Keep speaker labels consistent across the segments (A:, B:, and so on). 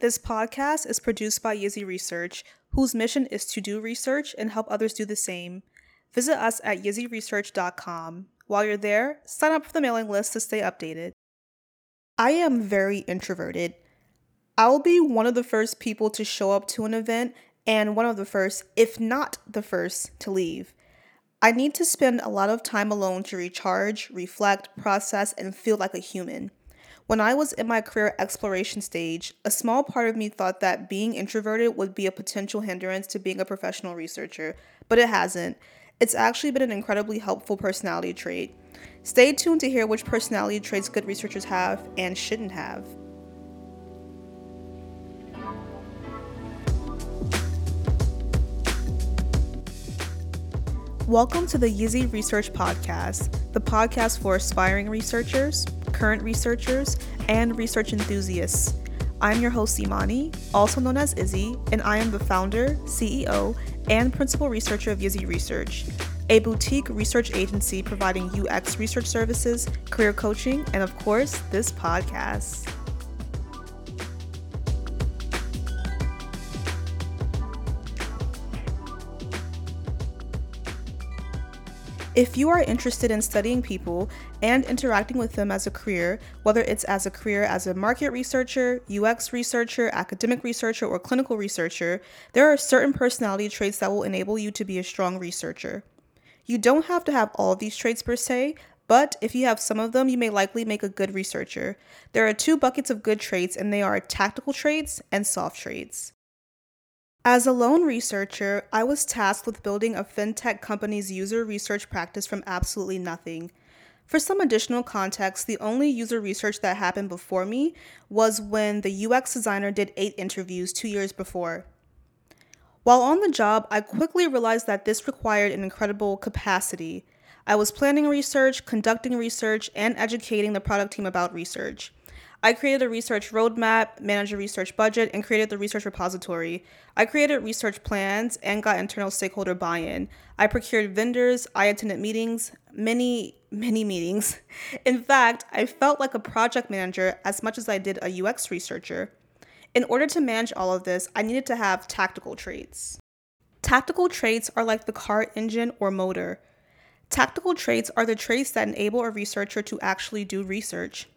A: This podcast is produced by Yzzi Research, whose mission is to do research and help others do the same. Visit us at yzziresearch.com. While you're there, sign up for the mailing list to stay updated. I am very introverted. I will be one of the first people to show up to an event and one of the first, if not the first, to leave. I need to spend a lot of time alone to recharge, reflect, process, and feel like a human. When I was in my career exploration stage, a small part of me thought that being introverted would be a potential hindrance to being a professional researcher, but it hasn't. It's actually been an incredibly helpful personality trait. Stay tuned to hear which personality traits good researchers have and shouldn't have. Welcome to the Yzzi Research Podcast, the podcast for aspiring researchers, current researchers, and research enthusiasts. I'm your host, Imani, also known as Izzy, and I am the founder, CEO, and principal researcher of Yzzi Research, a boutique research agency providing UX research services, career coaching, and of course, this podcast. If you are interested in studying people and interacting with them as a career, whether it's as a career as a market researcher, UX researcher, academic researcher, or clinical researcher, there are certain personality traits that will enable you to be a strong researcher. You don't have to have all these traits per se, but if you have some of them, you may likely make a good researcher. There are two buckets of good traits, and they are tactical traits and soft traits. As a lone researcher, I was tasked with building a fintech company's user research practice from absolutely nothing. For some additional context, the only user research that happened before me was when the UX designer did eight interviews two years before. While on the job, I quickly realized that this required an incredible capacity. I was planning research, conducting research, and educating the product team about research. I created a research roadmap, managed a research budget, and created the research repository. I created research plans and got internal stakeholder buy in. I procured vendors, I attended meetings, many, many meetings. In fact, I felt like a project manager as much as I did a UX researcher. In order to manage all of this, I needed to have tactical traits. Tactical traits are like the car engine or motor. Tactical traits are the traits that enable a researcher to actually do research.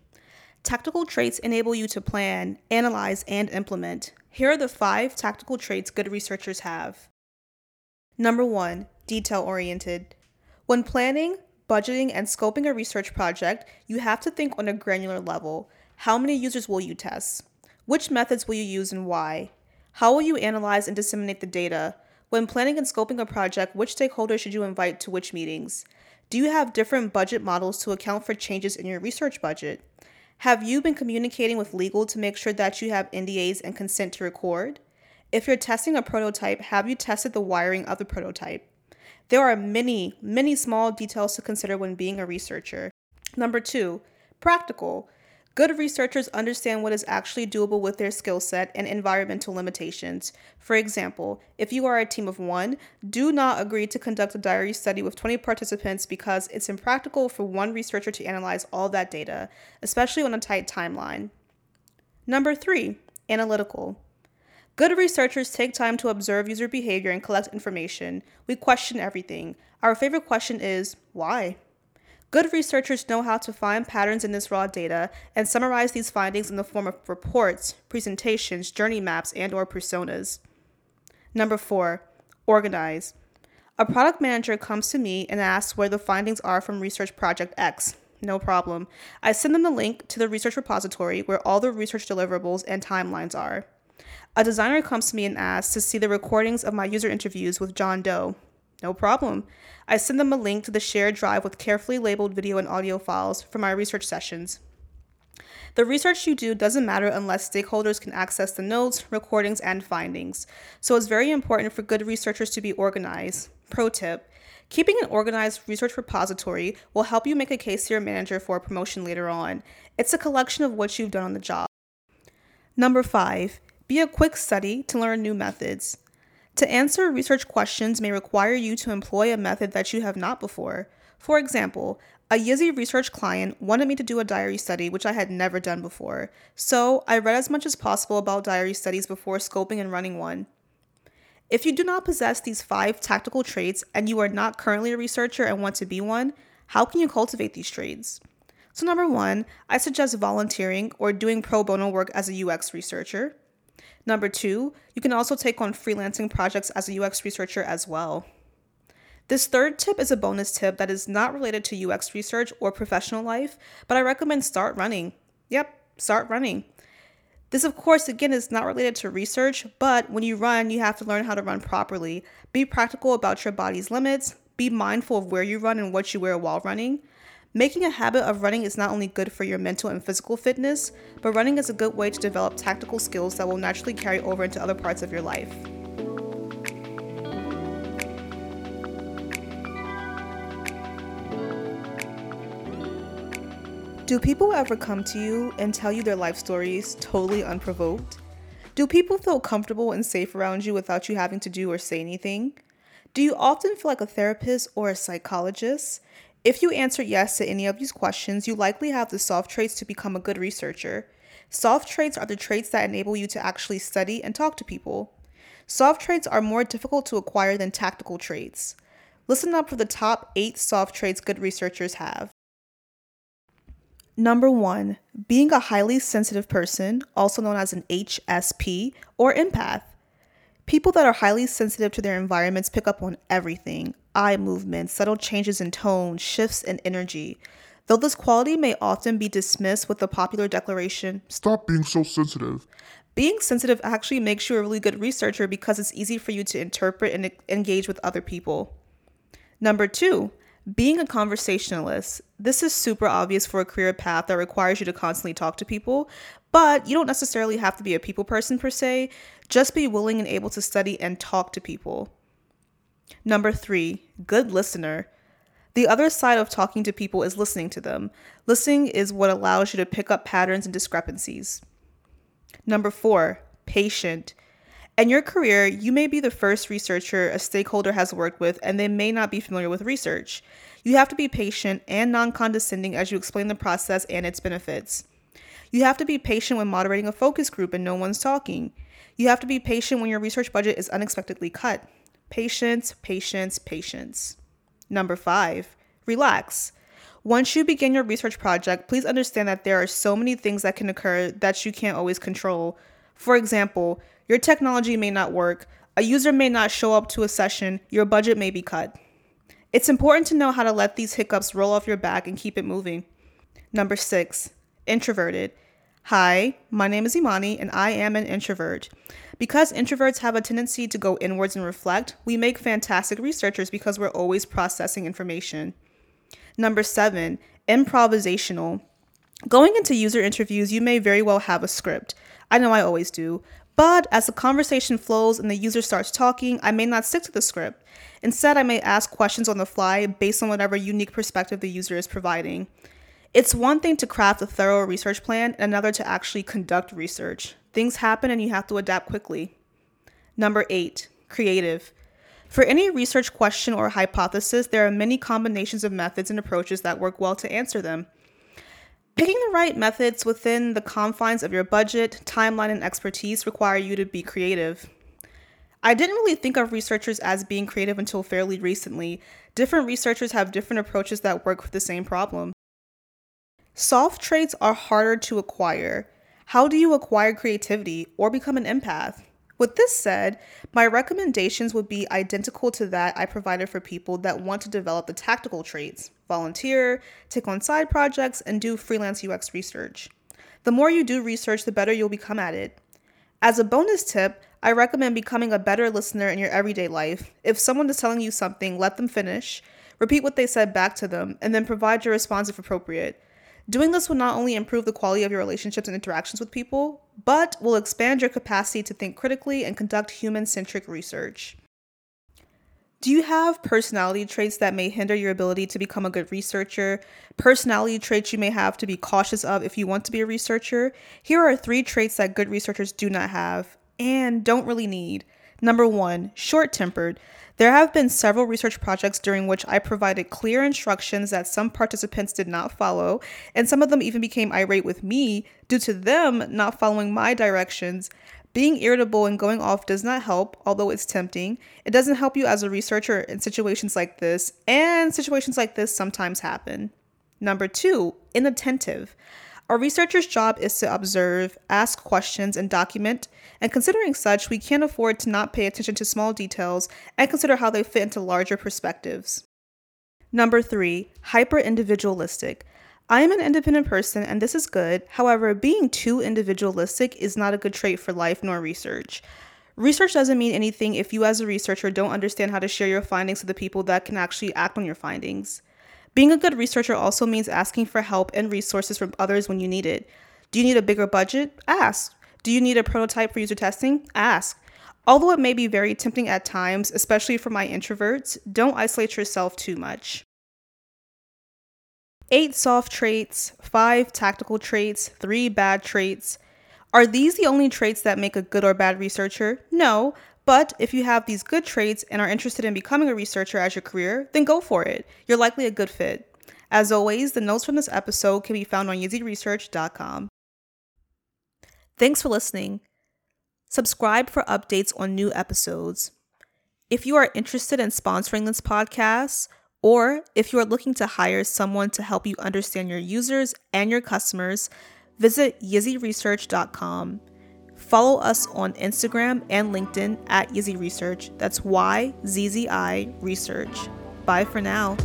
A: Tactical traits enable you to plan, analyze, and implement. Here are the five tactical traits good researchers have. Number one, detail oriented. When planning, budgeting, and scoping a research project, you have to think on a granular level. How many users will you test? Which methods will you use and why? How will you analyze and disseminate the data? When planning and scoping a project, which stakeholders should you invite to which meetings? Do you have different budget models to account for changes in your research budget? Have you been communicating with legal to make sure that you have NDAs and consent to record? If you're testing a prototype, have you tested the wiring of the prototype? There are many, many small details to consider when being a researcher. Number two, practical. Good researchers understand what is actually doable with their skill set and environmental limitations. For example, if you are a team of one, do not agree to conduct a diary study with 20 participants because it's impractical for one researcher to analyze all that data, especially on a tight timeline. Number three, analytical. Good researchers take time to observe user behavior and collect information. We question everything. Our favorite question is why? Good researchers know how to find patterns in this raw data and summarize these findings in the form of reports, presentations, journey maps, and or personas. Number 4, organize. A product manager comes to me and asks where the findings are from research project X. No problem. I send them the link to the research repository where all the research deliverables and timelines are. A designer comes to me and asks to see the recordings of my user interviews with John Doe. No problem. I send them a link to the shared drive with carefully labeled video and audio files for my research sessions. The research you do doesn't matter unless stakeholders can access the notes, recordings, and findings. So it's very important for good researchers to be organized. Pro tip Keeping an organized research repository will help you make a case to your manager for a promotion later on. It's a collection of what you've done on the job. Number five, be a quick study to learn new methods. To answer research questions may require you to employ a method that you have not before. For example, A Yzzi research client wanted me to do a diary study, which I had never done before. So I read as much as possible about diary studies before scoping and running one. If you do not possess these five tactical traits and you are not currently a researcher and want to be one, how can you cultivate these traits? So, number one, I suggest volunteering or doing pro bono work as a UX researcher. Number two, you can also take on freelancing projects as a UX researcher as well. This third tip is a bonus tip that is not related to UX research or professional life, but I recommend start running. Yep, start running. This, of course, again, is not related to research, but when you run, you have to learn how to run properly. Be practical about your body's limits, be mindful of where you run and what you wear while running. Making a habit of running is not only good for your mental and physical fitness, but running is a good way to develop tactical skills that will naturally carry over into other parts of your life. Do people ever come to you and tell you their life stories totally unprovoked? Do people feel comfortable and safe around you without you having to do or say anything? Do you often feel like a therapist or a psychologist? If you answer yes to any of these questions, you likely have the soft traits to become a good researcher. Soft traits are the traits that enable you to actually study and talk to people. Soft traits are more difficult to acquire than tactical traits. Listen up for the top eight soft traits good researchers have. Number one, being a highly sensitive person, also known as an HSP or empath. People that are highly sensitive to their environments pick up on everything eye movements, subtle changes in tone, shifts in energy. Though this quality may often be dismissed with the popular declaration,
B: Stop being so sensitive.
A: Being sensitive actually makes you a really good researcher because it's easy for you to interpret and engage with other people. Number two, being a conversationalist, this is super obvious for a career path that requires you to constantly talk to people, but you don't necessarily have to be a people person per se. Just be willing and able to study and talk to people. Number three, good listener. The other side of talking to people is listening to them. Listening is what allows you to pick up patterns and discrepancies. Number four, patient. In your career, you may be the first researcher a stakeholder has worked with, and they may not be familiar with research. You have to be patient and non condescending as you explain the process and its benefits. You have to be patient when moderating a focus group and no one's talking. You have to be patient when your research budget is unexpectedly cut. Patience, patience, patience. Number five, relax. Once you begin your research project, please understand that there are so many things that can occur that you can't always control. For example, your technology may not work, a user may not show up to a session, your budget may be cut. It's important to know how to let these hiccups roll off your back and keep it moving. Number six, introverted. Hi, my name is Imani and I am an introvert. Because introverts have a tendency to go inwards and reflect, we make fantastic researchers because we're always processing information. Number seven, improvisational. Going into user interviews, you may very well have a script. I know I always do, but as the conversation flows and the user starts talking, I may not stick to the script. Instead, I may ask questions on the fly based on whatever unique perspective the user is providing. It's one thing to craft a thorough research plan, and another to actually conduct research. Things happen and you have to adapt quickly. Number eight, creative. For any research question or hypothesis, there are many combinations of methods and approaches that work well to answer them. Picking the right methods within the confines of your budget, timeline, and expertise require you to be creative. I didn't really think of researchers as being creative until fairly recently. Different researchers have different approaches that work for the same problem. Soft traits are harder to acquire. How do you acquire creativity or become an empath? With this said, my recommendations would be identical to that I provided for people that want to develop the tactical traits volunteer, take on side projects, and do freelance UX research. The more you do research, the better you'll become at it. As a bonus tip, I recommend becoming a better listener in your everyday life. If someone is telling you something, let them finish, repeat what they said back to them, and then provide your response if appropriate. Doing this will not only improve the quality of your relationships and interactions with people, but will expand your capacity to think critically and conduct human centric research. Do you have personality traits that may hinder your ability to become a good researcher? Personality traits you may have to be cautious of if you want to be a researcher? Here are three traits that good researchers do not have and don't really need. Number one, short tempered. There have been several research projects during which I provided clear instructions that some participants did not follow, and some of them even became irate with me due to them not following my directions. Being irritable and going off does not help, although it's tempting. It doesn't help you as a researcher in situations like this, and situations like this sometimes happen. Number two, inattentive. Our researcher's job is to observe, ask questions, and document, and considering such, we can't afford to not pay attention to small details and consider how they fit into larger perspectives. Number three, hyper individualistic. I am an independent person and this is good. However, being too individualistic is not a good trait for life nor research. Research doesn't mean anything if you, as a researcher, don't understand how to share your findings to the people that can actually act on your findings. Being a good researcher also means asking for help and resources from others when you need it. Do you need a bigger budget? Ask. Do you need a prototype for user testing? Ask. Although it may be very tempting at times, especially for my introverts, don't isolate yourself too much. Eight soft traits, five tactical traits, three bad traits. Are these the only traits that make a good or bad researcher? No, but if you have these good traits and are interested in becoming a researcher as your career, then go for it. You're likely a good fit. As always, the notes from this episode can be found on YzziResearch.com. Thanks for listening. Subscribe for updates on new episodes. If you are interested in sponsoring this podcast, or if you are looking to hire someone to help you understand your users and your customers, visit YzziResearch.com. Follow us on Instagram and LinkedIn at Yzzi Research. That's Y Z Z I Research. Bye for now.